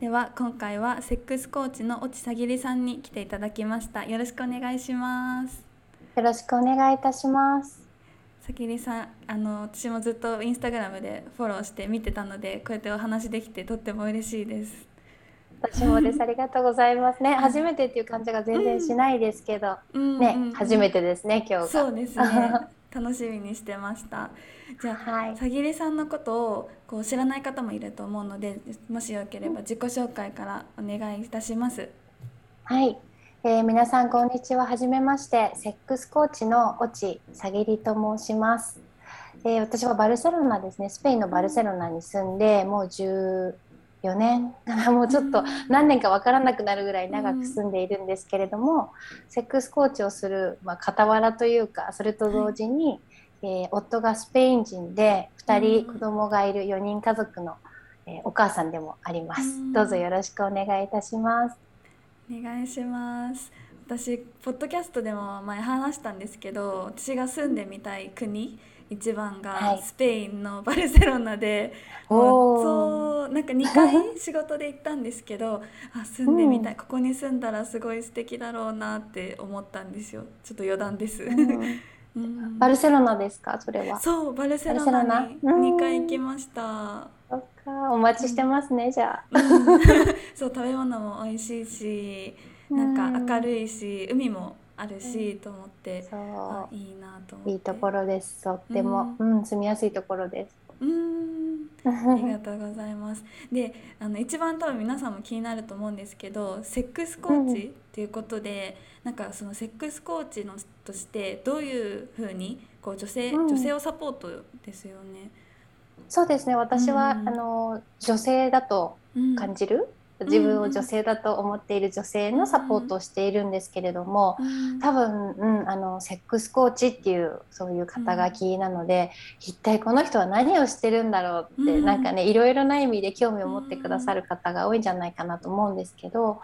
では今回はセックスコーチの越智さぎりさんに来ていただきました。よろしくお願いします。よろしくお願いいたします。さぎりさんあの私もずっとインスタグラムでフォローして見てたのでこうやってお話できてとっても嬉しいです。私もです。ありがとうございます。ね初めてっていう感じが全然しないですけど、うん、ね、うん。うん、初めてですね今日そうですね楽しみにしてました。じゃあ、はい、さぎりさんのことをこう知らない方もいると思うのでもしよければ自己紹介からお願いいたします。はい、えー、皆さんこんにちは。はじめまして。セックスコーチの越智さぎりと申します。えー、私はバルセロナですね。スペインのバルセロナに住んでもう14年 もうちょっと何年か分からなくなるぐらい長く住んでいるんですけれども、セックスコーチをする、まあ、傍らというかそれと同時に、えー、夫がスペイン人で2人子供がいる4人家族の、えー、お母さんでもあります。どうぞよろしくお願いいたします。お願いします。私ポッドキャストでも前話したんですけど私が住んでみたい国一番がスペインのバルセロナで、はい、そうなんか2回仕事で行ったんですけどあ住んでみたい、うん、ここに住んだらすごい素敵だろうなって思ったんですよ。ちょっと余談です。うん。うん、バルセロナですか？それは。そうバルセロナに2回行きました、お待ちしてますね、じゃあ、そう食べ物も美味しいしなんか明るいし海もあるし、と思ってそう。いいなと思って。いいところですとっても、うん、住みやすいところです。うん。ありがとうございます。であの一番多分皆さんも気になると思うんですけどセックスコーチっていうことで、なんかそのセックスコーチのとしてどういうふうにこう女性、女性をサポートですよね。そうですね。私は、うん、あの女性だと感じる、うん、自分を女性だと思っている女性のサポートをしているんですけれども、うん、多分、うん、あのセックスコーチっていうそういう肩書きなので、一体この人は何をしてるんだろうって、うん、なんかねいろいろな意味で興味を持ってくださる方が多いんじゃないかなと思うんですけど、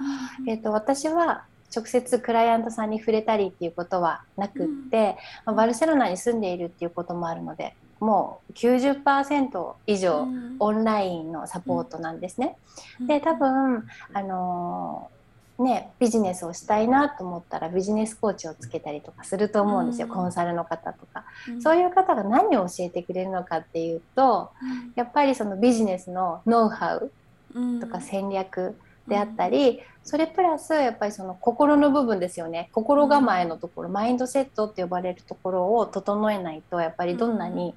えーと私は直接クライアントさんに触れたりっていうことはなくって、まあ、バルセロナに住んでいるっていうこともあるのでもう90%以上オンラインのサポートなんですね。で多分あのー、ね、ビジネスをしたいなと思ったらビジネスコーチをつけたりとかすると思うんですよ、コンサルの方とか、そういう方が何を教えてくれるのかっていうと、やっぱりそのビジネスのノウハウとか戦略であったり、それプラスやっぱりその心の部分ですよね。心構えのところ、マインドセットって呼ばれるところを整えないとやっぱりどんなに、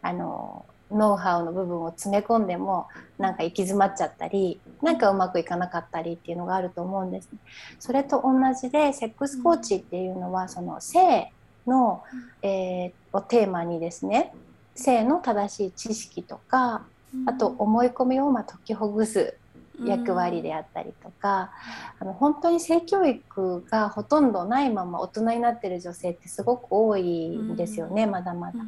あのノウハウの部分を詰め込んでもなんか行き詰まっちゃったりなんかうまくいかなかったりっていうのがあると思うんです、ね、それと同じでセックスコーチっていうのはその性の、えー、をテーマにですね性の正しい知識とかあと思い込みをま解きほぐす役割であったりとか、うん、あの本当に性教育がほとんどないまま大人になってる女性ってすごく多いんですよね、うん、まだまだ、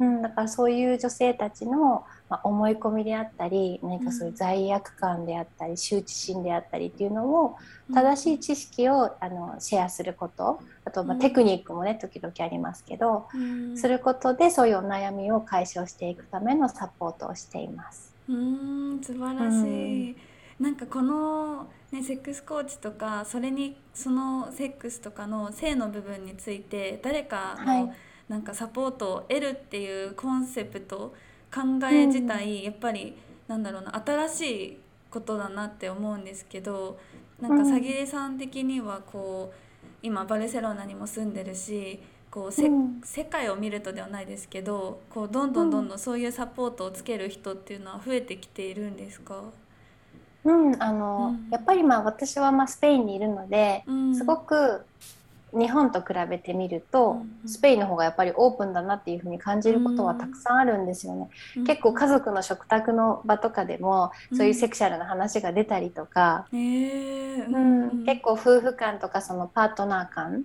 うん、だからそういう女性たちの、まあ、思い込みであったり何かそういう罪悪感であったり羞恥心であったりっていうのを正しい知識をあのシェアすることあと、まあ、テクニックもね時々ありますけど、することでそういうお悩みを解消していくためのサポートをしています。うん素晴らしい、なんかこの、ね、セックスコーチとかそれにそのセックスとかの性の部分について誰かのなんかサポートを得るっていうコンセプト考え自体、やっぱりなんだろうな新しいことだなって思うんですけどなんかさぎれさん的にはこう今バルセロナにも住んでるしこうせ、うん、世界を見るとではないですけどこうどんどんどんどん。そういうサポートをつける人っていうのは増えてきているんですか、うん。あの、うん、やっぱりまあ私はまあスペインにいるので、うん、すごく日本と比べてみると、うん、スペインの方がやっぱりオープンだなっていうふうに感じることはたくさんあるんですよね。結構家族の食卓の場とかでも、そういうセクシャルな話が出たりとか、うん。結構夫婦間とかそのパートナー間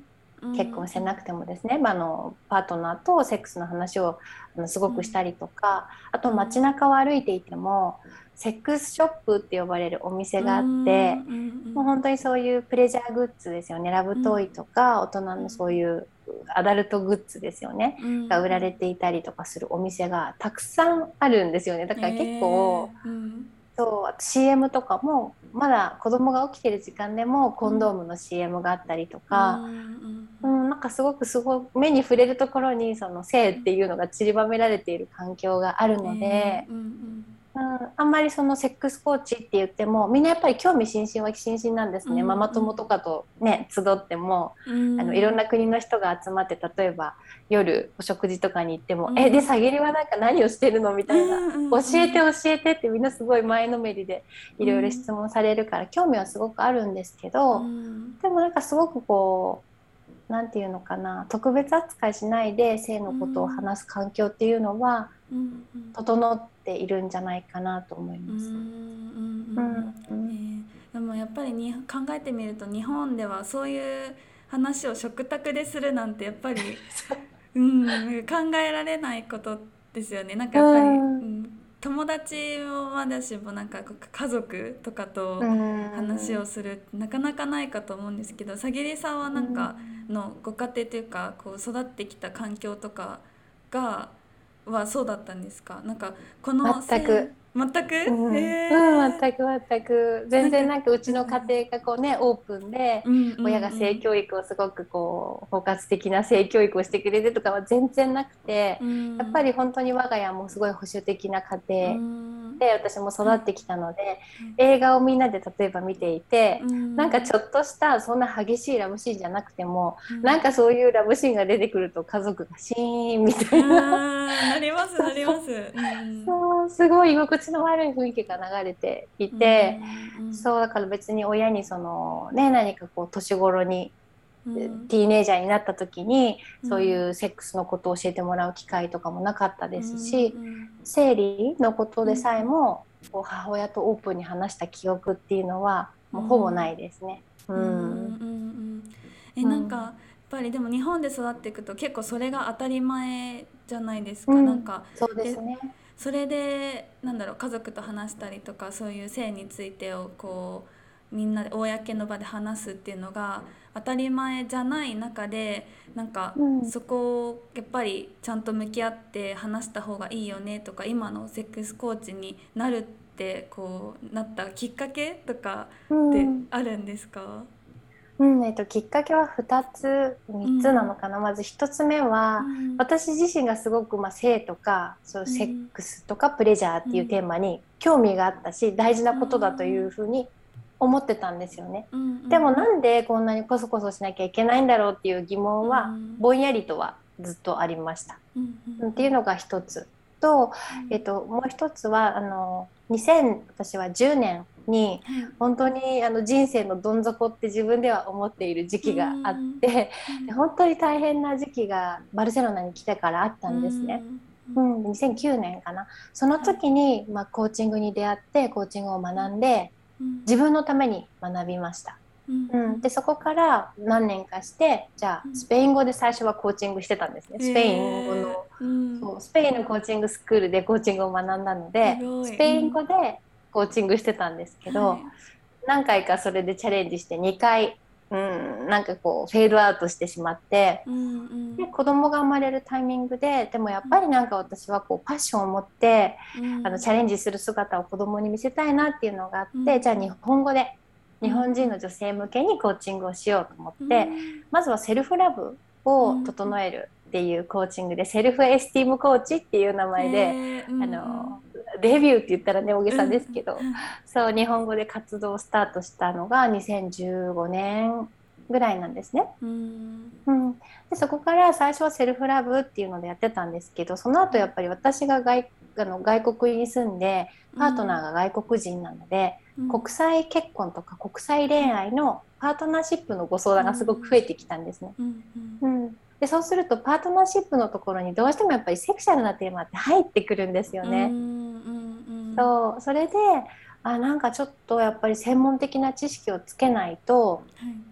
結婚してなくてもですね、まあ、のパートナーとセックスの話をあのすごくしたりとか、あと街中を歩いていてもセックスショップって呼ばれるお店があって、もう本当にそういうプレジャーグッズですよね。ラブトイとか、大人のそういうアダルトグッズですよね、が売られていたりとかするお店がたくさんあるんですよね。だから結構、そう CM とかもまだ子供が起きてる時間でもコンドームの CM があったりとか、うん、うん、なんかすごくすご目に触れるところにその性っていうのが散りばめられている環境があるので、うん、うん、あんまりそのセックスコーチって言ってもみんなやっぱり興味津々は津々なんですね、うんうん、ママ友とかとね集っても、うん、あのいろんな国の人が集まって例えば夜お食事とかに行っても「うん、えでさぎりはなんか何をしてるの?」みたいな、うんうんうん、教えて教えてってみんなすごい前のめりでいろいろ質問されるから、興味はすごくあるんですけど、でもなんかすごくこう何て言うのかな特別扱いしないで性のことを話す環境っていうのは、整っているんじゃないかなと思います。でもやっぱりに考えてみると日本ではそういう話を食卓でするなんてやっぱり、うん、考えられないことですよね。なんかやっぱり、うん、友達もまだしもなんか家族とかと話をするなかなかないかと思うんですけどさぎりさんはなんかのご家庭というかこう育ってきた環境とかがはそうだったんですか？なんかこの全く。全く、うん、うん、全く全く。全然なんかうちの家庭がこうねオープンで、親が性教育をすごくこう包括的な性教育をしてくれるとかは全然なくて、うん、やっぱり本当に我が家もすごい保守的な家庭。で私も育ってきたので、映画をみんなで例えば見ていて、うん、なんかちょっとしたそんな激しいラブシーンじゃなくても、うん、なんかそういうラブシーンが出てくると家族がシーンみたいな。なりますなります。そうすごい居心地の悪い雰囲気が流れていて、うん、そうだから別に親にそのね何かこう年頃に、うん、ティーネイジャーになった時に、そういうセックスのことを教えてもらう機会とかもなかったですし、生理のことでさえも、こう母親とオープンに話した記憶っていうのはもうほぼないですね。うん、えなんか、やっぱりでも日本で育っていくと結構それが当たり前じゃないですか、うん、なんかそうですねそれでなんだろう家族と話したりとかそういう性についてをこうみんなで公の場で話すっていうのが当たり前じゃない中でなんかそこをやっぱりちゃんと向き合って話した方がいいよねとか今のセックスコーチになるってこうなったきっかけとかってあるんですか、うんうんえっと、きっかけは2つ3つなのかな、うん、まず1つ目は、うん、私自身がすごく、まあ、性とかそうセックスとかプレジャーっていうテーマに興味があったし大事なことだというふうに思ってたんですよね、うん、でもなんでこんなにコソコソしなきゃいけないんだろうっていう疑問はぼんやりとはずっとありました。っていうのが1つと、えっと、もう1つはあの2000私は10年に本当にあの人生のどん底って自分では思っている時期があって、本当に大変な時期がバルセロナに来てからあったんですね。うん、2009年かな。その時に、まあ、コーチングに出会ってコーチングを学んで自分のために学びました。うん、でそこから何年かしてじゃあスペイン語で最初はコーチングしてたんですね。スペイン語の、うん、そう。スペインのコーチングスクールでコーチングを学んだのでスペイン語でコーチングしてたんですけど、はい、何回かそれでチャレンジして2回、うん、なんかこうフェードアウトしてしまって、うんうん、で子供が生まれるタイミングででもやっぱりなんか私はこうパッションを持って、うん、あのチャレンジする姿を子供に見せたいなっていうのがあって、うん、じゃあ日本語で日本人の女性向けにコーチングをしようと思って、まずはセルフラブを整えるっていうコーチングで、セルフエスティームコーチっていう名前で、あのデビューって言ったらね大げさですけど、そう日本語で活動をスタートしたのが2015年ぐらいなんですね。うん、うん、でそこから最初はセルフラブっていうのでやってたんですけどその後やっぱり私が外あの外国に住んでパートナーが外国人なので、うん、国際結婚とか国際恋愛のパートナーシップのご相談がすごく増えてきたんですね。うん、うん。でそうするとパートナーシップのところにどうしてもやっぱりセクシャルなテーマって入ってくるんですよね。そう。それであなんかちょっとやっぱり専門的な知識をつけないと、はい、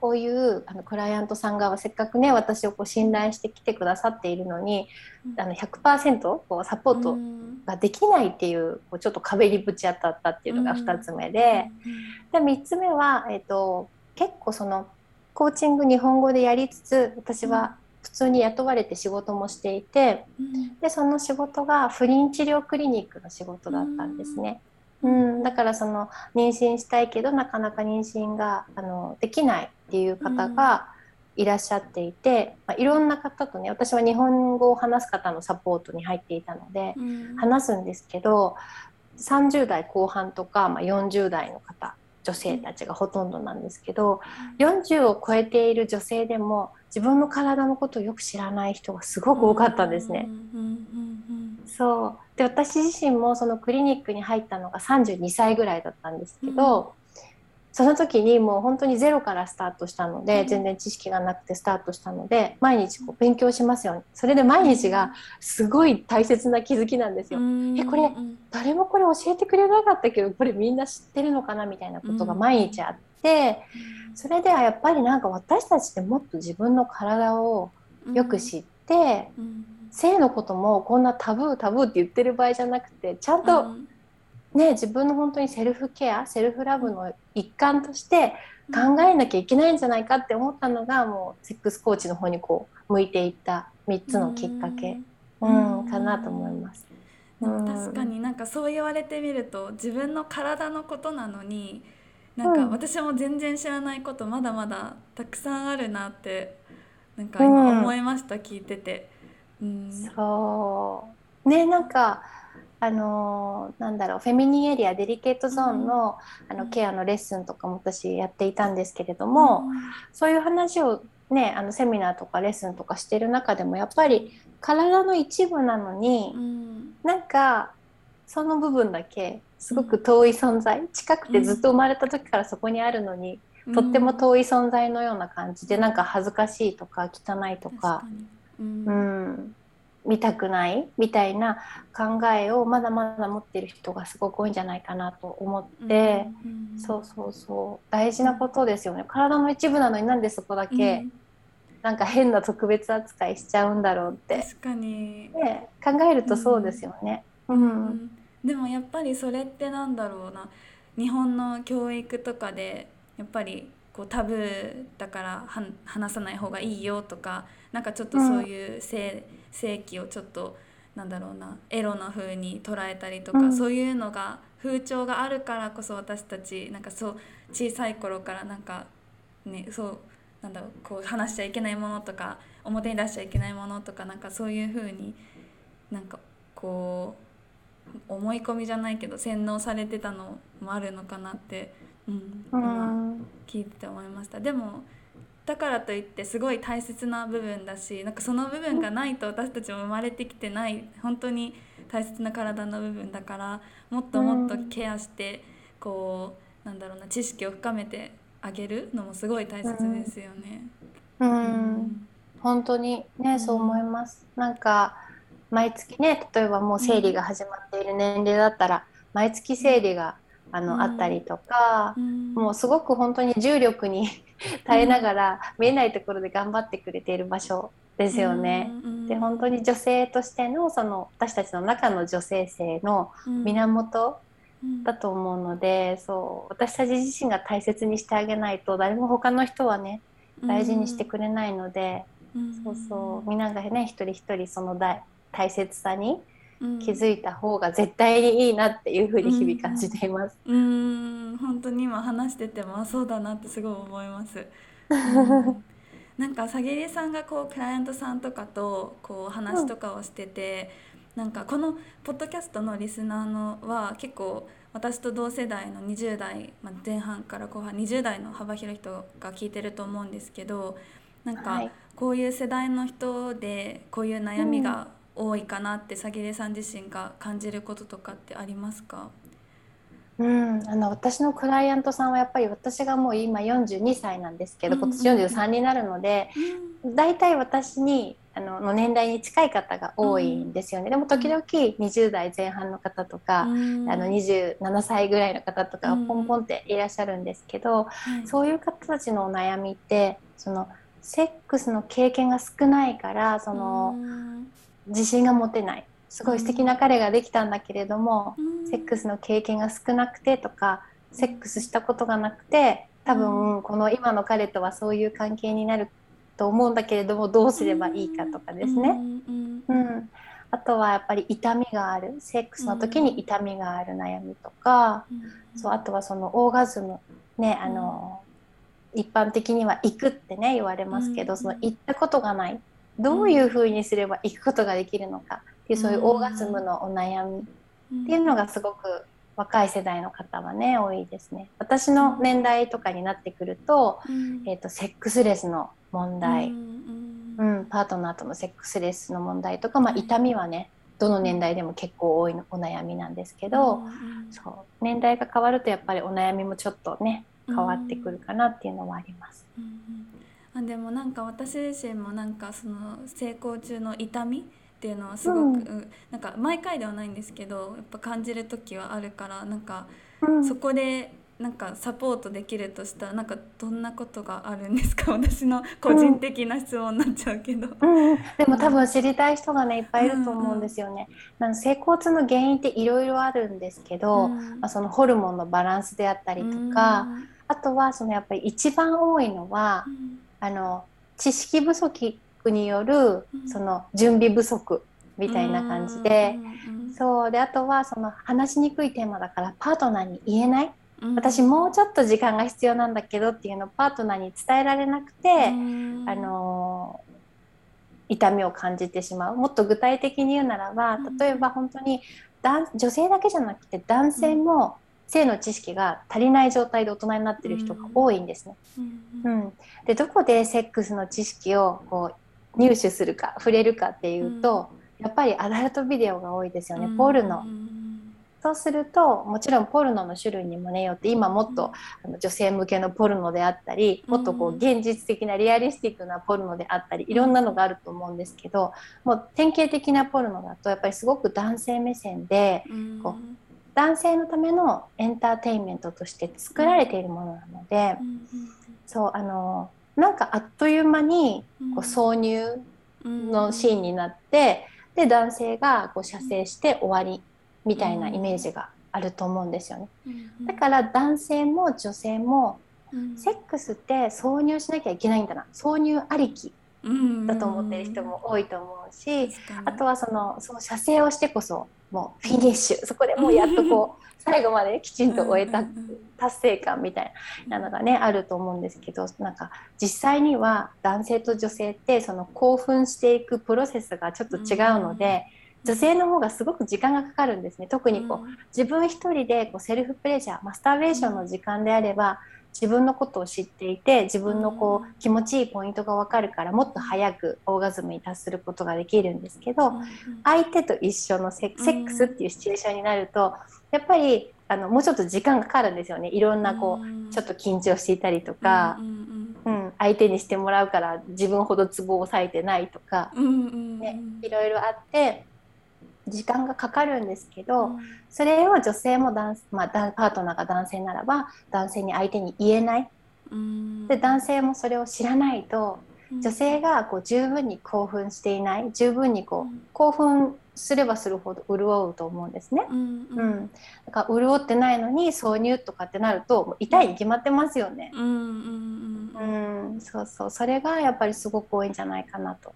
こういうあのクライアントさんがせっかくね私をこう信頼してきてくださっているのに、うん、あの100%こうサポートができないっていうこうちょっと壁にぶち当たったっていうのが2つ目で,、で3つ目は、えーと結構そのコーチング日本語でやりつつ私は普通に雇われて仕事もしていて、うん、でその仕事が不妊治療クリニックの仕事だったんですね。うん、だからその妊娠したいけどなかなか妊娠があのできないっていう方がいらっしゃっていて、まあ、いろんな方とね私は日本語を話す方のサポートに入っていたので、話すんですけど30代後半とか、まあ、40代の方女性たちがほとんどなんですけど、40を超えている女性でも自分の体のことをよく知らない人がすごく多かったんですね。そう。で私自身もそのクリニックに入ったのが32歳ぐらいだったんですけど、その時にもう本当にゼロからスタートしたので、うん、全然知識がなくてスタートしたので毎日こう勉強しますよねそれで毎日がすごい大切な気づきなんですよ。うん、えこれ誰もこれ教えてくれなかったけどこれみんな知ってるのかなみたいなことが毎日あって、うん、それではやっぱりなんか私たちってもっと自分の体をよく知って、性のこともこんなタブータブーって言ってる場合じゃなくてちゃんとね、自分の本当にセルフケアセルフラブの一環として考えなきゃいけないんじゃないかって思ったのが、もうセックスコーチの方にこう向いていった3つのきっかけ、うん、うん、かなと思います。確かになんかそう言われてみると自分の体のことなのになんか私も全然知らないことまだまだたくさんあるなってなんか今思いました、うん、聞いてて。うん、そう。ねなんかあのなんだろうフェミニンエリアデリケートゾーンの,、あのケアのレッスンとかも私やっていたんですけれども、そういう話をねあのセミナーとかレッスンとかしてる中でもやっぱり体の一部なのに、うん、なんかその部分だけすごく遠い存在、近くてずっと生まれた時からそこにあるのに、とっても遠い存在のような感じでなんか恥ずかしいとか汚いとか。うん、見たくないみたいな考えをまだまだ持ってる人がすごく多いんじゃないかなと思って、うんうん、そうそうそう。大事なことですよね。体の一部なのになんでそこだけ、うん、なんか変な特別扱いしちゃうんだろうって。確かに、ね、考えるとそうですよね。うん、うん、でもやっぱりそれってなんだろうな。日本の教育とかでやっぱりこうタブーだから話さない方がいいよとかなんかちょっとそういう性,、性器をちょっとなんだろうなエロな風に捉えたりとか、うん、そういうのが風潮があるからこそ私たちなんかそう小さい頃からなんかねそうなんだろうこう話しちゃいけないものとか表に出しちゃいけないものとかなんかそういう風になんかこう思い込みじゃないけど洗脳されてたのもあるのかなって、うん、今聞いてて思いました。でもだからといってすごい大切な部分だしなんかその部分がないと私たちも生まれてきてない本当に大切な体の部分だからもっともっとケアしてこうなんだろうな知識を深めてあげるのもすごい大切ですよね。うん、うん、本当にねそう思います。なんか毎月ね例えばもう生理が始まっている年齢だったら毎月生理があの、あったりとか、もうすごく本当に重力に 耐えながら見えないところで頑張ってくれている場所ですよね。で本当に女性としてのその私たちの中の女性性の源だと思うので、そう私たち自身が大切にしてあげないと誰も他の人はね大事にしてくれないので、そうそうみんながね一人一人その大大切さに気づいた方が絶対にいいなっていうふうに日々感じています。うん、ん。本当に今話しててもそうだなってすごい思います。うん。なんかさぎりさんがこうクライアントさんとかとこう話とかをしてて、うん、なんかこのポッドキャストのリスナーのは結構私と同世代の20代、まあ、前半から後半20代の幅広い人が聞いてると思うんですけどなんかこういう世代の人でこういう悩みが多いかなってさぎれさん自身が感じることとかってありますか？うん、あの私のクライアントさんはやっぱり私がもう今42歳なんですけど、今年43になるので、大体私にあのの年代に近い方が多いんですよね、うん、でも時々20代前半の方とか、うん、あの27歳ぐらいの方とかポンポンっていらっしゃるんですけど、うん、そういう方たちのお悩みってそのセックスの経験が少ないからその、自信が持てない。すごい素敵な彼ができたんだけれども、うん、セックスの経験が少なくてとかセックスしたことがなくて多分この今の彼とはそういう関係になると思うんだけれどもどうすればいいかとかですね。うん、うん、あとはやっぱり痛みがある。セックスの時に痛みがある悩みとか、うん、そうあとはそのオーガズム。ねあの、一般的には行くってね言われますけど、その行ったことがないどういうふうにすれば行くことができるのか。っていうそういうオーガズムのお悩み。っていうのがすごく若い世代の方はね多いですね。私の年代とかになってくると,、えーと、セックスレスの問題、うん、うん、パートナーとのセックスレスの問題とか、まあ、痛みはねどの年代でも結構多いお悩みなんですけど、そう。年代が変わるとやっぱりお悩みもちょっとね変わってくるかなっていうのはあります。うんうん、あでもなんか私自身もなんかその成功中の痛みっていうのはすごく、うん、なんか毎回ではないんですけどやっぱ感じる時はあるからなんか、そこでなんかサポートできるとしたらなんかどんなことがあるんですか？私の個人的な質問になっちゃうけど、うん。うん、でも多分知りたい人がねいっぱいいると思うんですよね。うん。うん、性交痛の原因っていろいろあるんですけど、うん、まあ、そのホルモンのバランスであったりとか、あとはそのやっぱり一番多いのは、あの知識不足によるその準備不足みたいな感じで、そう。であとはその話しにくいテーマだからパートナーに言えない、私もうちょっと時間が必要なんだけどっていうのをパートナーに伝えられなくて、あの痛みを感じてしまう。もっと具体的に言うならば例えば本当に女性だけじゃなくて男性も性の知識が足りない状態で大人になってる人が多いんですね。うん、うん、でどこでセックスの知識をこう入手するか触れるかっていうと、やっぱりアダルトビデオが多いですよね、ポルノ。そうするともちろんポルノの種類にもねよって今もっと、あの女性向けのポルノであったりもっとこう現実的なリアリスティックなポルノであったりいろんなのがあると思うんですけどもう典型的なポルノだとやっぱりすごく男性目線でこう男性のためのエンターテインメントとして作られているものなので、そうあのなんかあっという間にこう挿入のシーンになって、で男性がこう射精して終わりみたいなイメージがあると思うんですよね。だから男性も女性もセックスって挿入しなきゃいけないんだな。挿入ありきだと思ってる人も多いと思うし、あとはそのその射精をしてこそもうフィニッシュ。そこでもうやっとこう最後まできちんと終えた達成感みたいなのがねあると思うんですけどなんか実際には男性と女性ってその興奮していくプロセスがちょっと違うので。女性の方がすごく時間がかかるんですね。特にこう自分一人でこうセルフプレジャーマスターベーションの時間であれば自分のことを知っていて自分のこう気持ちいいポイントが分かるからもっと早くオーガズムに達することができるんですけど相手と一緒のセックスっていうシチュエーションになるとやっぱりあのもうちょっと時間がかかるんですよね。いろんなこうちょっと緊張していたりとか、うん、相手にしてもらうから自分ほどツボを押さえてないとか、ね、いろいろあって時間がかかるんですけど、うん、それを女性も男、まあ、パートナーが男性ならば男性に相手に言えない、うん、で男性もそれを知らないと女性がこう十分に興奮していない十分にこう、興奮すればするほど潤うと思うんですね。うん、うん、だから潤ってないのに挿入とかってなると痛いに決まってますよね。うん、うん、そうそう。それがやっぱりすごく多いんじゃないかなと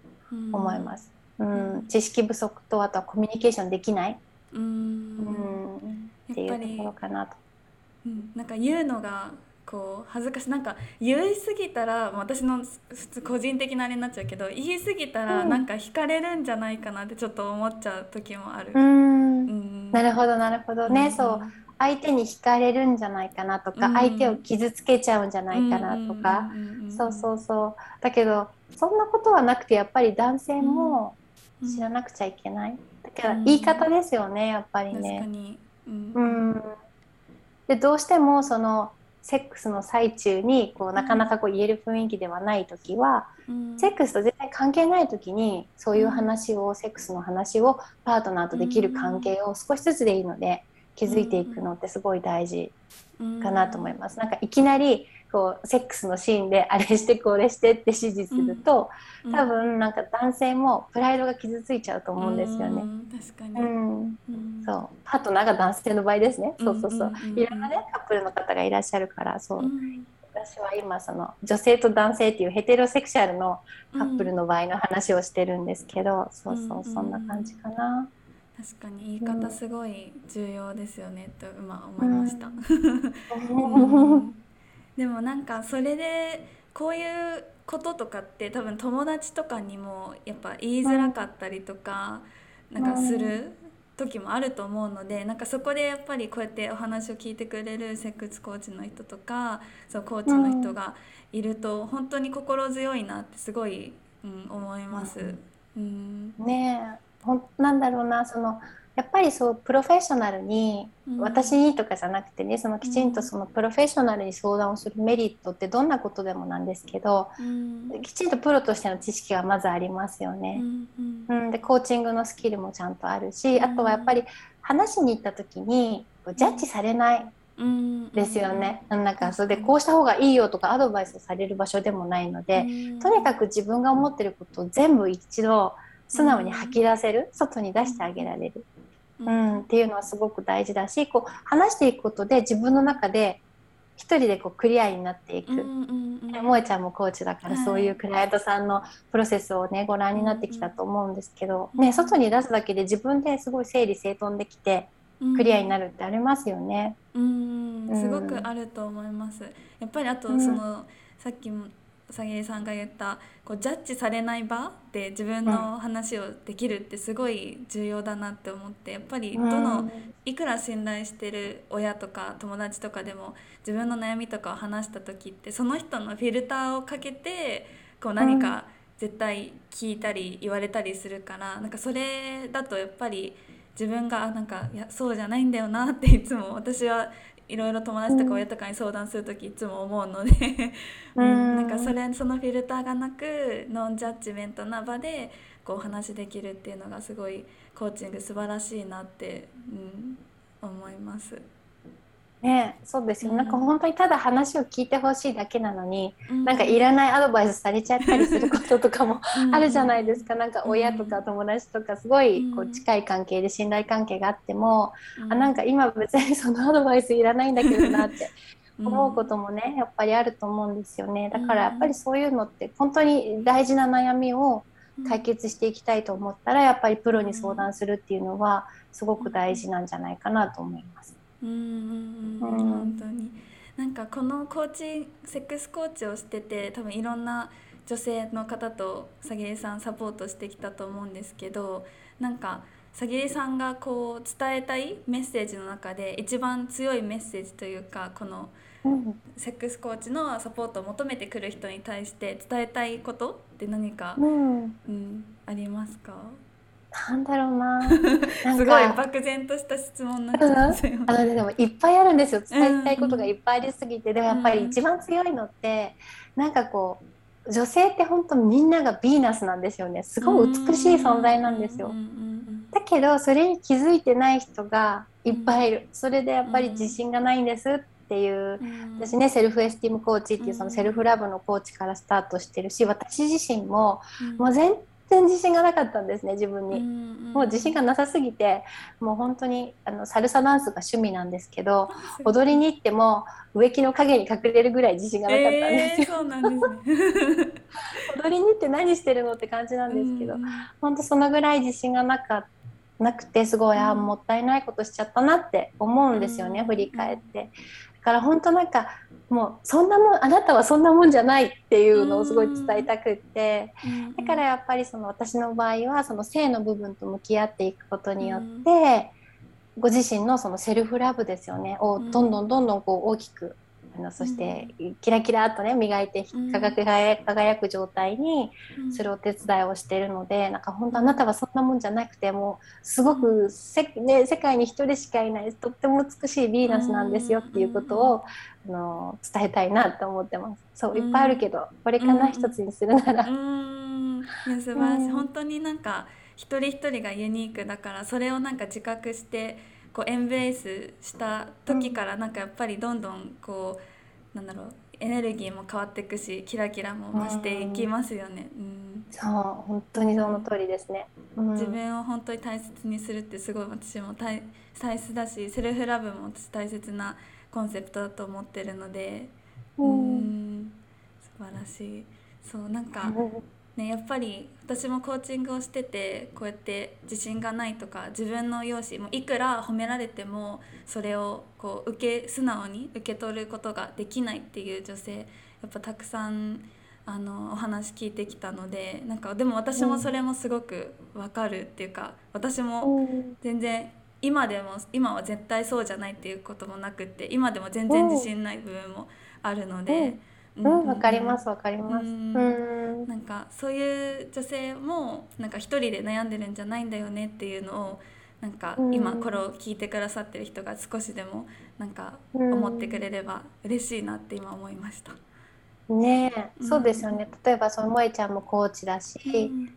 思います。うん、知識不足とあとはコミュニケーションできない、うん、うん、っていうところかなと。うん、なんか言うのがこう恥ずかしい。なんか言い過ぎたら私の普通個人的なあれになっちゃうけど言い過ぎたらなんか惹かれるんじゃないかなってちょっと思っちゃう時もある。うん、うん、なるほどなるほどね、うん、そう。相手に惹かれるんじゃないかなとか、うん、相手を傷つけちゃうんじゃないかなとか、そうそうそう。だけどそんなことはなくてやっぱり男性も知らなくちゃいけない、だから言い方ですよねやっぱりね。うん、うん、でどうしてもそのセックスの最中にこうなかなかこう言える雰囲気ではない時は、うん、セックスと絶対関係ない時にそういう話を、うん、セックスの話をパートナーとできる関係を少しずつでいいので築いていくのってすごい大事かなと思います。なんかいきなりこうセックスのシーンであれしてこれしてって指示すると、うん、多分なんか男性もプライドが傷ついちゃうと思うんですよね。確かに、うんそうパートナーが男性の場合ですね。そうそうそう。いろんなねカップルの方がいらっしゃるからそう。私は今その女性と男性っていうヘテロセクシャルのカップルの場合の話をしてるんですけど、うん、そうそうそんな感じかな。確かに言い方すごい重要ですよね、と今思いました。でもなんかそれでこういうこととかって多分友達とかにもやっぱ言いづらかったりとか、なんかする時もあると思うのでなんかそこでやっぱりこうやってお話を聞いてくれるセックスコーチの人とかそうコーチの人がいると本当に心強いなってすごい、うん、思います。うん、ねえ。ほんなんだろうなそのやっぱりそうプロフェッショナルに、うん、私にとかじゃなくてねそのきちんとそのプロフェッショナルに相談をするメリットってどんなことでもなんですけど、うん、きちんとプロとしての知識がまずありますよね。うん、でコーチングのスキルもちゃんとあるし、あとはやっぱり話しに行った時にジャッジされない。ですよね、なんかそれでこうした方がいいよとかアドバイスをされる場所でもないので、とにかく自分が思ってることを全部一度素直に吐き出せる、外に出してあげられる。うん、っていうのはすごく大事だしこう話していくことで自分の中で一人でこうクリアになっていく、萌ちゃんもコーチだから、そういうクライアントさんのプロセスをねご覧になってきたと思うんですけど、ね、外に出すだけで自分ですごい整理整頓できてクリアになるってありますよね。うん、すごくあると思います。やっぱりあとその、さっきもさぎさんが言ったこうジャッジされない場で自分の話をできるってすごい重要だなって思ってやっぱりどのいくら信頼してる親とか友達とかでも自分の悩みとかを話した時ってその人のフィルターをかけてこう何か絶対聞いたり言われたりするからなんかそれだとやっぱり自分がなんかいやそうじゃないんだよなっていつも私はいろいろ友達とか親とかに相談する時いつも思うのでうん、なんかそれそのフィルターがなくノンジャッジメントな場でこうお話できるっていうのがすごいコーチング素晴らしいなって、うん、思います。ねそうですよ、うん、なんか本当にただ話を聞いてほしいだけなのに、うん、なんかいらないアドバイスされちゃったりすることとかもあるじゃないですか、うん、なんか親とか友達とかすごいこう近い関係で信頼関係があっても、うん、あなんか今別に そのアドバイスいらないんだけどなって思うこともねやっぱりあると思うんですよね。だからやっぱりそういうのって本当に大事な悩みを解決していきたいと思ったらやっぱりプロに相談するっていうのはすごく大事なんじゃないかなと思います。うんうんうん、本当に。なんかこのコーチセックスコーチをしてて多分いろんな女性の方とさぎりさんサポートしてきたと思うんですけどなんかさぎりさんがこう伝えたいメッセージの中で一番強いメッセージというかこのセックスコーチのサポートを求めてくる人に対して伝えたいことって何か、うん、うん、ありますか？なんだろうな。すごい漠然とした質問になっちゃうんですよ。あの、ね、でもいっぱいあるんですよ。伝えたいことがいっぱいありすぎて、でもやっぱり一番強いのって、なんかこう女性って本当みんながヴィーナスなんですよね。すごい美しい存在なんですよ。だけどそれに気づいてない人がいっぱいいる。それでやっぱり自信がないんですっていう、私ねセルフエスティームコーチっていうそのセルフラブのコーチからスタートしてるし私自身ももう全然自信がなかったんですね自分に、もう自信がなさすぎてもう本当にあのサルサダンスが趣味なんですけど踊りに行っても植木の陰に隠れるぐらい自信がなかったんですよ、踊りに行って何してるのって感じなんですけど、本当そのぐらい自信がなかなくてすごい、あもったいないことしちゃったなって思うんですよね、振り返って。だから本当なんかもうそんなもんあなたはそんなもんじゃないっていうのをすごい伝えたくって、だからやっぱりその私の場合はその性の部分と向き合っていくことによって、ご自身のそのセルフラブですよね。をどんどんどんどんこう大きくあのそしてキラキラとね磨いて輝輝く状態にするお手伝いをしているのでなんか本当あなたはそんなもんじゃなくてもすごくせ、ね、世界に一人しかいないとっても美しいヴィーナスなんですよっていうことをあの伝えたいなと思ってます。そういっぱいあるけどこれかな一つにするなら。素晴らしい。本当になんか一人一人がユニークだからそれをなんか自覚してこうエンブレイスした時からなんかやっぱりどんどんこうなんだろうエネルギーも変わっていくしキラキラも増していきますよね。うん、そう本当にその通りですね、うん、自分を本当に大切にするってすごい私も大大切だしセルフラブも私大切なコンセプトだと思ってるので。うん。素晴らしい。そうなんか、ね、やっぱり私もコーチングをしててこうやって自信がないとか自分の容姿もいくら褒められてもそれをこう受け素直に受け取ることができないっていう女性やっぱたくさんあのお話聞いてきたのでなんかでも私もそれもすごくわかるっていうか私も全然今でも今は絶対そうじゃないっていうこともなくって今でも全然自信ない部分もあるので。うんわ、かりますわかります。うん、なんかそういう女性もなんか一人で悩んでるんじゃないんだよねっていうのをなんか今これを聞いてくださってる人が少しでもなんか思ってくれれば嬉しいなって今思いました。ねえ、そうですよね。例えばその萌ちゃんもコーチだし、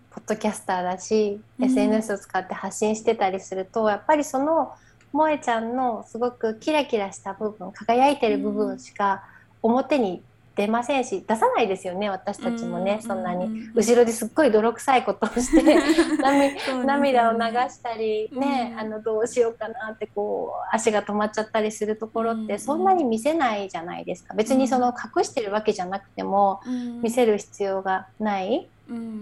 ポッドキャスターだし、SNS を使って発信してたりするとやっぱりその萌ちゃんのすごくキラキラした部分輝いてる部分しか表に出ませんし出さないですよね私たちもね、そんなに。後ろですっごい泥臭いことをして 涙を流したりね、あのどうしようかなってこう足が止まっちゃったりするところってそんなに見せないじゃないですか。別にその隠してるわけじゃなくても見せる必要がない。うん、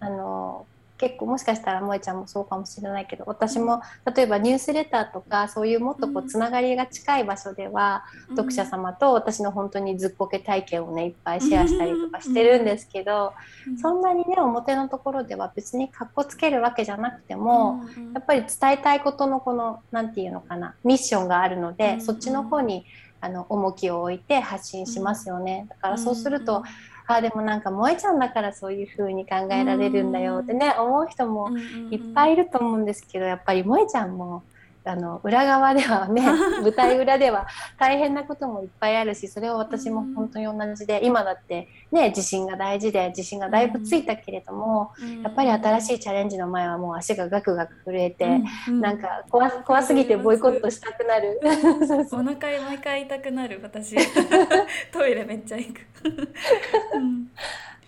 あの結構もしかしたら萌ちゃんもそうかもしれないけど私も例えばニュースレターとかそういうもっとこうつながりが近い場所では、うん、読者様と私の本当にずっこけ体験をねいっぱいシェアしたりとかしてるんですけど、うん、そんなにね表のところでは別にかっこつけるわけじゃなくても、うん、やっぱり伝えたいことのこの何て言うのかなミッションがあるので、そっちの方にあの重きを置いて発信しますよね。だからそうすると、あでもなんか萌えちゃんだからそういう風に考えられるんだよってね思う人もいっぱいいると思うんですけどやっぱり萌えちゃんもあの裏側ではね 舞台裏では大変なこともいっぱいあるしそれは私も本当に同じで今だってね自信が大事で自信がだいぶついたけれどもやっぱり新しいチャレンジの前はもう足がガクガク震えてなんか怖怖すぎてボイコットしたくなる。お腹毎回痛くなる私。トイレめっちゃ行く。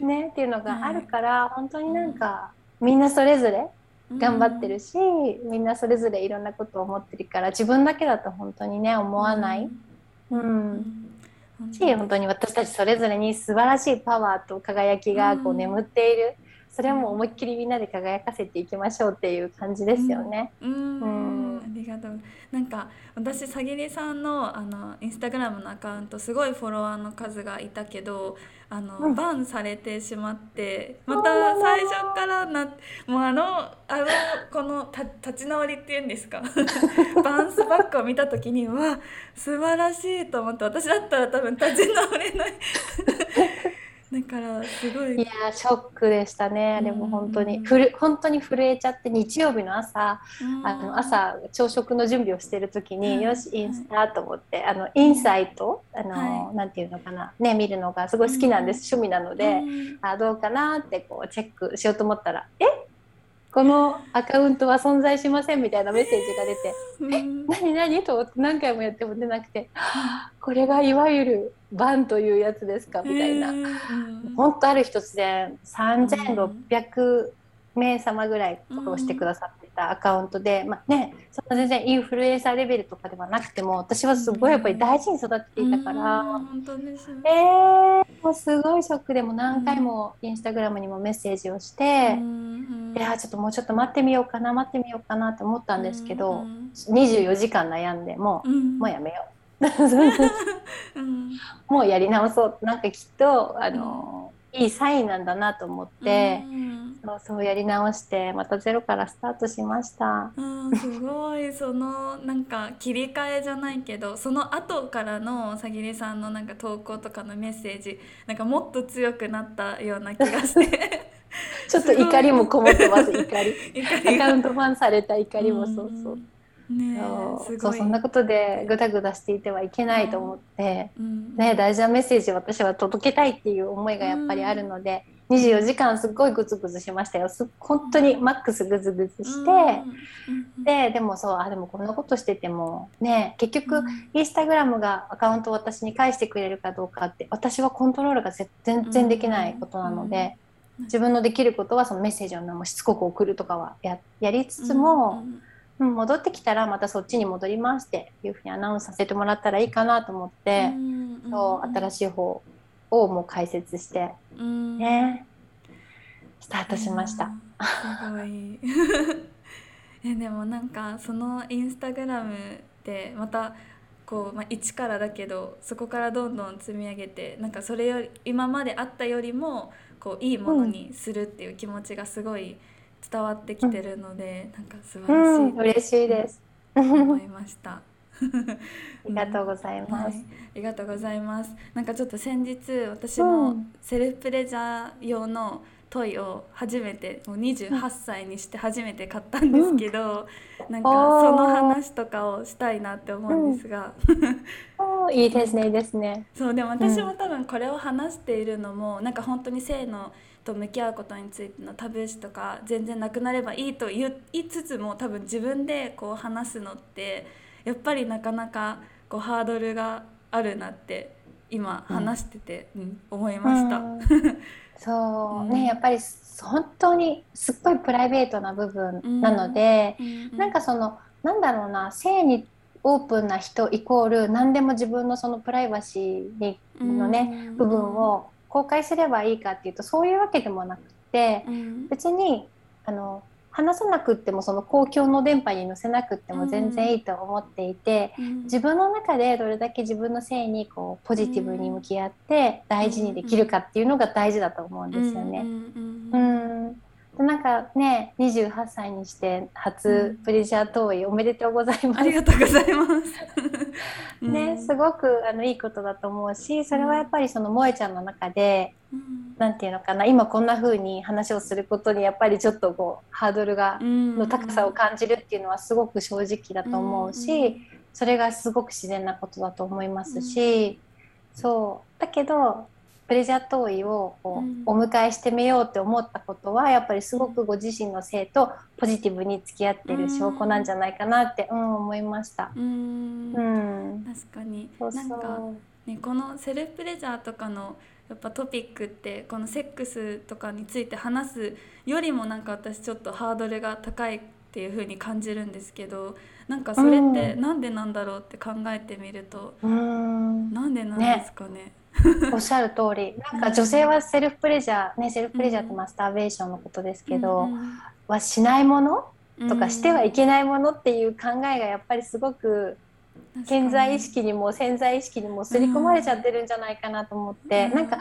ねっていうのがあるから本当になんかみんなそれぞれ頑張ってるし、うん、みんなそれぞれいろんなことを思ってるから自分だけだと本当にね思わない。うん、うん、し本当に私たちそれぞれに素晴らしいパワーと輝きがこう眠っている、それも思いっきりみんなで輝かせていきましょうっていう感じですよね。うん、うん。ありがとう。なんか私さぎりさんのあのインスタグラムのアカウントすごいフォロワーの数がいたけどあの、うん、バンされてしまってまた最初からなもうあのあのこのた立ち直りっていうんですか？バンスバックを見た時にわ素晴らしいと思って私だったら多分立ち直れないだからすごい。いやショックでしたね。あれも本当に、ふる本当に震えちゃって日曜日の朝、あの朝朝食の準備をしてる時に、よしインスタと思ってあのインサイトあの、はい、なんていうのかなね見るのがすごい好きなんです、趣味なので、あどうかなってこうチェックしようと思ったらえ？このアカウントは存在しませんみたいなメッセージが出て「え？何何?」と思って何回もやっても出なくて「これがいわゆるバンというやつですか」みたいな。本当ある日突然3600名様ぐらいフォローしてくださってたアカウントで、まあね、そんな全然インフルエンサーレベルとかではなくても私はすごいやっぱり大事に育てていたから、本当ですね、えー、もうすごいショックでも何回もインスタグラムにもメッセージをして、いやちょっともうちょっと待ってみようかな待ってみようかなと思ったんですけど、24時間悩んでもう、もうやめよう。もうやり直そう。なんかきっとあの、いいサインなんだなと思って、うん、そうそうやり直してまたゼロからスタートしました。うん、すごい。そのなんか切り替えじゃないけどその後からのさぎりさんのなんか投稿とかのメッセージなんかもっと強くなったような気がして。ちょっと怒りもこもってます 怒り。アカウントファンされた怒りもそうそう。うんねそう。そんなことでぐだぐだしていてはいけないと思って、うん、ね、大事なメッセージを私は届けたいっていう思いがやっぱりあるので、うん、24時間すっごいグズグズしましたよ。す本当にマックスグズグズして、うん、ででもそうあでもこんなことしててもね結局、インスタグラムがアカウントを私に返してくれるかどうかって私はコントロールが全然できないことなので。自分のできることはそのメッセージをしつこく送るとかはややりつつも、うん、戻ってきたらまたそっちに戻りますっていうふうにアナウンスさせてもらったらいいかなと思って、うん、そう新しい方をもう解説して、うん、ね。スタートしました。すごい。えでもなんかそのインスタグラムでまたこう、まあ、一からだけどそこからどんどん積み上げてなんかそれより今まであったよりもこういいものにするっていう気持ちがすごい伝わってきてるので、うん、なんか素晴らしい、うん、嬉しいです。思いました。ありがとうございます、はい、ありがとうございます。なんかちょっと先日私もセルフプレジャー用のトイを初めてもう28歳にして初めて買ったんですけど、うん、なんかその話とかをしたいなって思うんですが、うん、いいですねいいですね。そうでも私も多分これを話しているのも、うん、なんか本当に性のと向き合うことについてのタブー視とか全然なくなればいいと言いつつも多分自分でこう話すのってやっぱりなかなかこうハードルがあるなって今話してて、うん、思いました。そう。ね、やっぱり本当にすっごいプライベートな部分なので、うん、なんかそのなんだろうな性にオープンな人イコール何でも自分のそのプライバシーのね、部分を公開すればいいかっていうとそういうわけでもなくて、別にあの話さなくってもその公共の電波に載せなくっても全然いいと思っていて、うん、自分の中でどれだけ自分の性にこうポジティブに向き合って大事にできるかっていうのが大事だと思うんですよね。うんなんかね28歳にして初プレジャートーイおめでとうございます。ありがとうございます。ね、すごくあのいいことだと思うしそれはやっぱりその萌ちゃんの中で何て言うのかな今こんな風に話をすることにやっぱりちょっとこうハードルがの高さを感じるっていうのはすごく正直だと思うしそれがすごく自然なことだと思いますしそう。だけどプレジャートーイをこう、お迎えしてみようって思ったことはやっぱりすごくご自身の性とポジティブに付き合ってる証拠なんじゃないかなって、うん、思いました。うん、うん、確かに。なんか、ね、このセルフプレジャーとかのやっぱトピックってこのセックスとかについて話すよりもなんか私ちょっとハードルが高いっていう風に感じるんですけどなんかそれってなんでなんだろうって考えてみると、うん、なんでなんですかね。ね おっしゃる通り。なんか女性はセルフプレジャーねセルフプレジャーってマスターベーションのことですけど、うん、はしないものとかしてはいけないものっていう考えがやっぱりすごく潜在意識にも潜在意識にも刷り込まれちゃってるんじゃないかなと思って、うん、なんか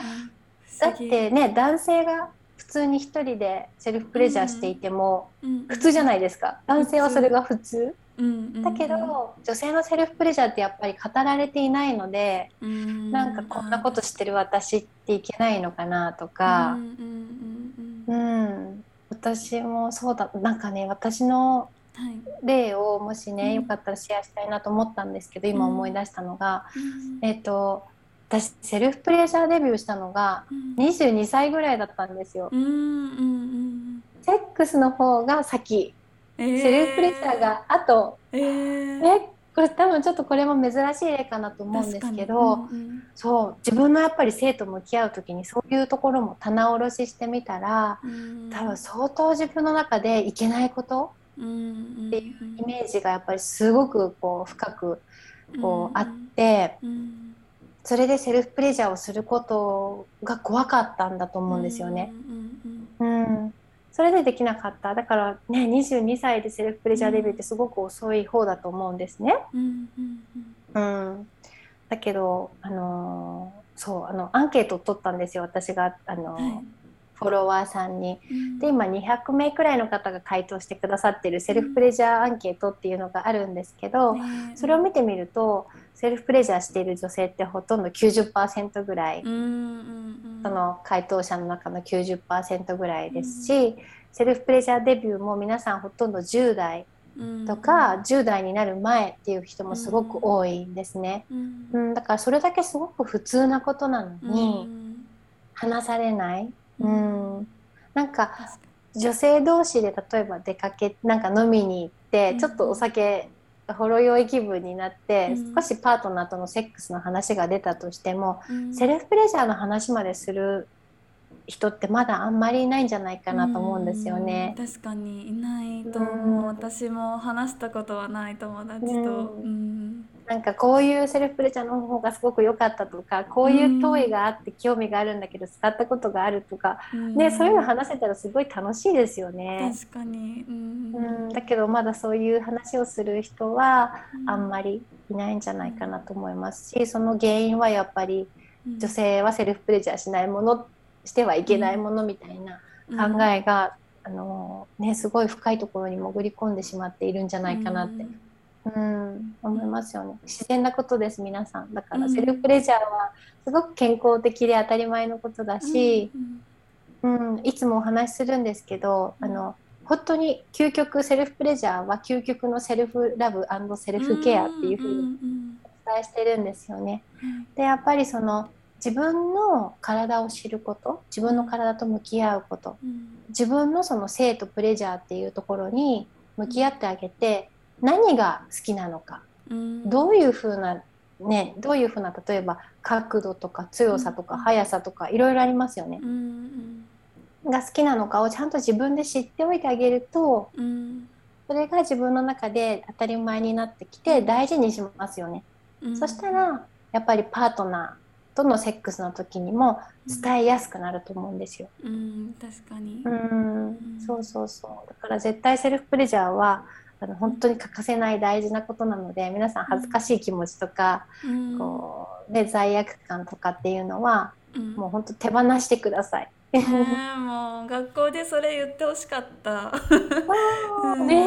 だってね男性が普通に一人でセルフプレジャーしていても普通じゃないですか。男性はそれが普通。だけど女性のセルフプレジャーってやっぱり語られていないので、うん、なんかこんなことしてる私っていけないのかなとか、うん、私もそうだ。なんかね私の例をもしね、よかったらシェアしたいなと思ったんですけど、今思い出したのが、えっ、と私セルフプレジャーデビューしたのが22歳ぐらいだったんですよ。セックスの方が先、えー、セルフプレジャーがあと、えー、ねこれ多分ちょっとこれも珍しい例かなと思うんですけど、うんうん、そう自分のやっぱり性と向き合う時にそういうところも棚卸ししてみたら、うん、多分相当自分の中でいけないことっていうイメージがやっぱりすごくこう深くこうあって、それでセルフプレジャーをすることが怖かったんだと思うんですよね。うん、それでできなかった。だからね22歳でセルフプレジャーデビューってすごく遅い方だと思うんですね。うん、だけどあのそうあのアンケートを取ったんですよ。私があの、はい。フォロワーさんに。で今200名くらいの方が回答してくださってるセルフプレジャーアンケートっていうのがあるんですけど、それを見てみるとセルフプレジャーしている女性ってほとんど90%ぐらい、その回答者の中の90%ぐらいですし、セルフプレジャーデビューも皆さんほとんど10代とか、10代になる前っていう人もすごく多いんですね。うん、だからそれだけすごく普通なことなのに、話されない。うん、なんか女性同士で例えば出かけなんか飲みに行って、ちょっとお酒ほろ酔い気分になって、少しパートナーとのセックスの話が出たとしても、セルフプレジャーの話までする人ってまだあんまりいないんじゃないかなと思うんですよね。確かにいないと思う、私も話したことはない友達と。なんかこういうセルフプレジャーの方がすごく良かったとかこういう問いがあって興味があるんだけど使ったことがあるとか、うん、ね、そういうの話せたらすごい楽しいですよね。確かに、うん、うん、だけどまだそういう話をする人はあんまりいないんじゃないかなと思いますしその原因はやっぱり女性はセルフプレジャーしないものしてはいけないものみたいな考えが、あのね、すごい深いところに潜り込んでしまっているんじゃないかなってうん、思いますよね。自然なことです皆さん。だからセルフプレジャーはすごく健康的で当たり前のことだし、うん、うん、いつもお話しするんですけどあの本当に究極セルフプレジャーは究極のセルフラブセルフケアっていうふうにお伝えしてるんですよね。でやっぱりその自分の体を知ること自分の体と向き合うこと、自分のその性とプレジャーっていうところに向き合ってあげて何が好きなのか、うん、どういうふうなねどういうふうな例えば角度とか強さとか速さとかいろいろありますよね。うんが好きなのかをちゃんと自分で知っておいてあげると、うん、それが自分の中で当たり前になってきて大事にしますよね。うん、そしたらやっぱりパートナーとのセックスの時にも伝えやすくなると思うんですよ。うん、確かに。うん、そうそうそう。だから絶対セルフプレジャーはあの本当に欠かせない大事なことなので皆さん恥ずかしい気持ちとか、うん、こうで罪悪感とかっていうのは、うん、もう本当手放してください。ね、もう学校でそれ言ってほしかった。ね、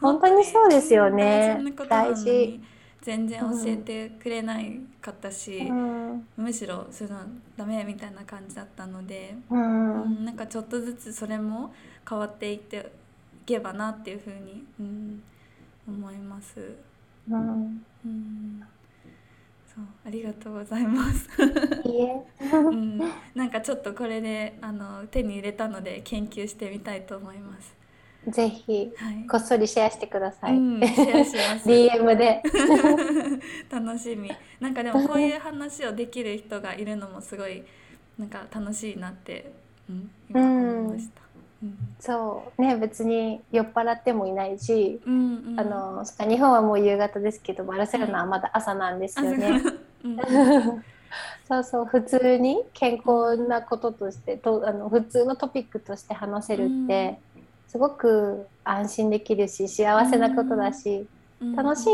本当にそうですよね。大事。全然教えてくれないかったし、うん、むしろそのダメみたいな感じだったので、うん、うん、なんかちょっとずつそれも変わっていってけばなっていうふうに、うん、思います。うん、うん、そうありがとうございます。いえ、うん、なんかちょっとこれであの手に入れたので研究してみたいと思います。ぜひ、はい、こっそりシェアしてください。うん、シェアします。DM で。楽しみ。なんかでもこういう話をできる人がいるのもすごいなんか楽しいなって、うん、今思いました。そう。ね別に酔っ払ってもいないし、うんうん、あの日本はもう夕方ですけどバルセロナはまだ朝なんですよね。そうそう普通に健康なこととしてとあの普通のトピックとして話せるって、うん、すごく安心できるし幸せなことだし、うん、楽し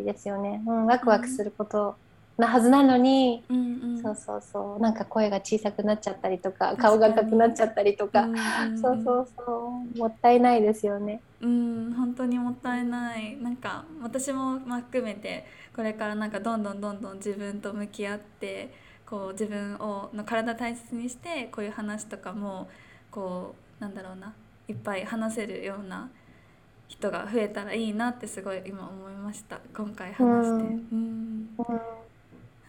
いですよね、うん、ワクワクすることなはずなのに、うんうん、そうそうそう。なんか声が小さくなっちゃったりとか顔が赤くなっちゃったりとか、うんうん、そうそうそう。もったいないですよね。うん本当にもったいない。なんか私も含めてこれからなんかどんどんどんどん自分と向き合ってこう自分をの体大切にしてこういう話とかもこうなんだろうな。いっぱい話せるような人が増えたらいいなってすごい今思いました。今回話して。うん、うん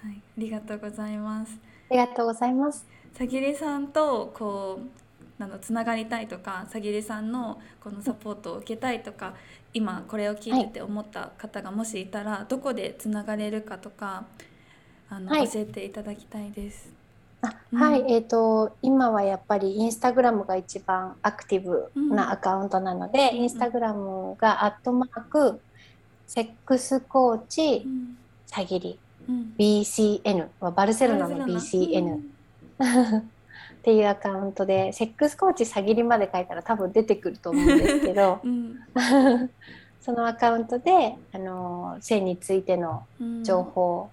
はい、ありがとうございます。ありがとうございます。さぎりさんとこうなのつながりたいとか、さぎりさんのこのサポートを受けたいとか、今これを聞いてて思った方がもしいたら、どこでつながれるかとか、あの、はい、教えていただきたいです。あはい、えっ、ー、と今はやっぱりインスタグラムが一番アクティブなアカウントなので、うん、インスタグラムがアットマークセックスコーチさぎり BCN はバルセロナの BCN っていうアカウントでセックスコーチさぎりまで書いたら多分出てくると思うんですけど、うん、そのアカウントであの性についての情報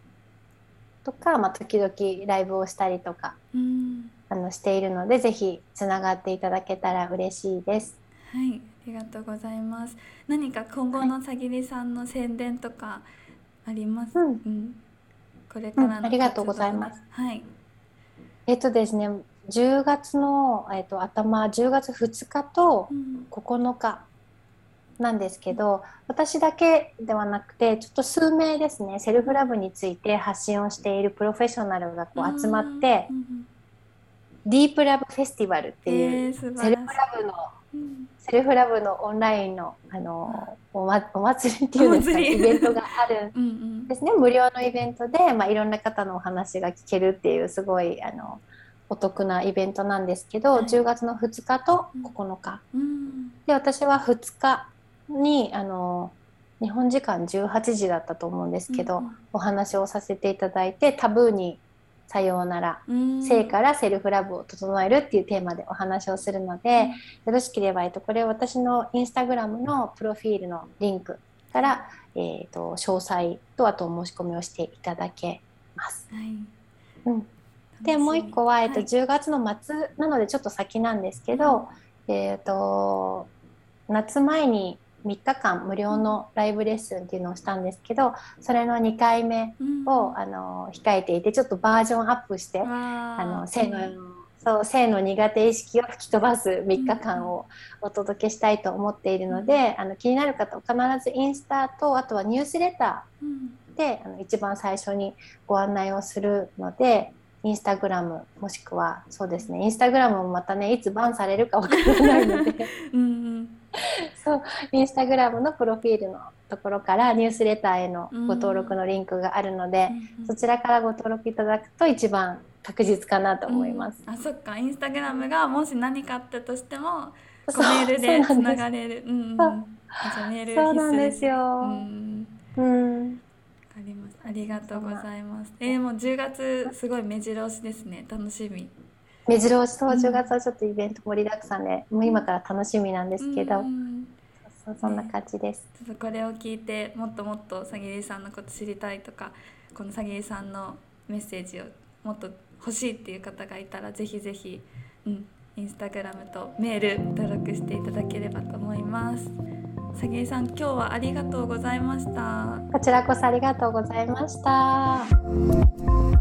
とか、うん、まあ、時々ライブをしたりとか、うん、あのしているのでぜひつながっていただけたら嬉しいです。はい。ありがとうございます。何か今後のさぎりさんの宣伝とかあります、うんこれからの、うん、ありがとうございます。はい。えっとですね、10月の、えっと、頭、10月2日と9日なんですけど、うん、私だけではなくて、ちょっと数名ですね、セルフラブについて発信をしているプロフェッショナルがこう集まって、うん、ディープラブフェスティバルっていう、セルフラブのセルフラブのオンラインのあのお,、ま、お祭りっていうんですか、イベントがある。んですね。無料のイベントで、まあ、いろんな方のお話が聞けるっていうすごいあのお得なイベントなんですけど、はい、10月の2日と9日、うん、で私は2日にあの日本時間18時だったと思うんですけど、うんうん、お話をさせていただいてタブーにさようなら、性からセルフラブを整えるっていうテーマでお話をするので、よろしければ、えっと、これ私のインスタグラムのプロフィールのリンクから、えーと、詳細とあと申し込みをしていただけます。はい、うん。でもう一個は、えっと、10月の末なのでちょっと先なんですけど、えっと夏前に3日間無料のライブレッスンっていうのをしたんですけどそれの2回目を、うん、あの控えていてちょっとバージョンアップしてあの性の、そう性の苦手意識を吹き飛ばす3日間をお届けしたいと思っているので、あの気になる方は必ずインスタとあとはニュースレターで、あの一番最初にご案内をするので。インスタグラムもしくはそうですねインスタグラムもまたねいつバンされるかわからないので。うん、そうインスタグラムのプロフィールのところからニュースレターへのご登録のリンクがあるので、うん、そちらからご登録いただくと一番確実かなと思います。うん、あそっかインスタグラムがもし何かあったとしてもメールでつながれる。うんうん、うなんですよ。うん、うん。かります。ありがとうございます。えー、もう10月すごい目白押しですね。楽しみ目白押しそう10月はちょっとイベント盛りだくさんで、もう今から楽しみなんですけど、うん、そうそんな感じです、ちょっとこれを聞いてもっともっとさぎりさんのこと知りたいとかこのさぎりさんのメッセージをもっと欲しいっていう方がいたらぜひぜひ、うん、インスタグラムとメール登録していただければと思います。さぎさん今日はありがとうございました。こちらこそありがとうございました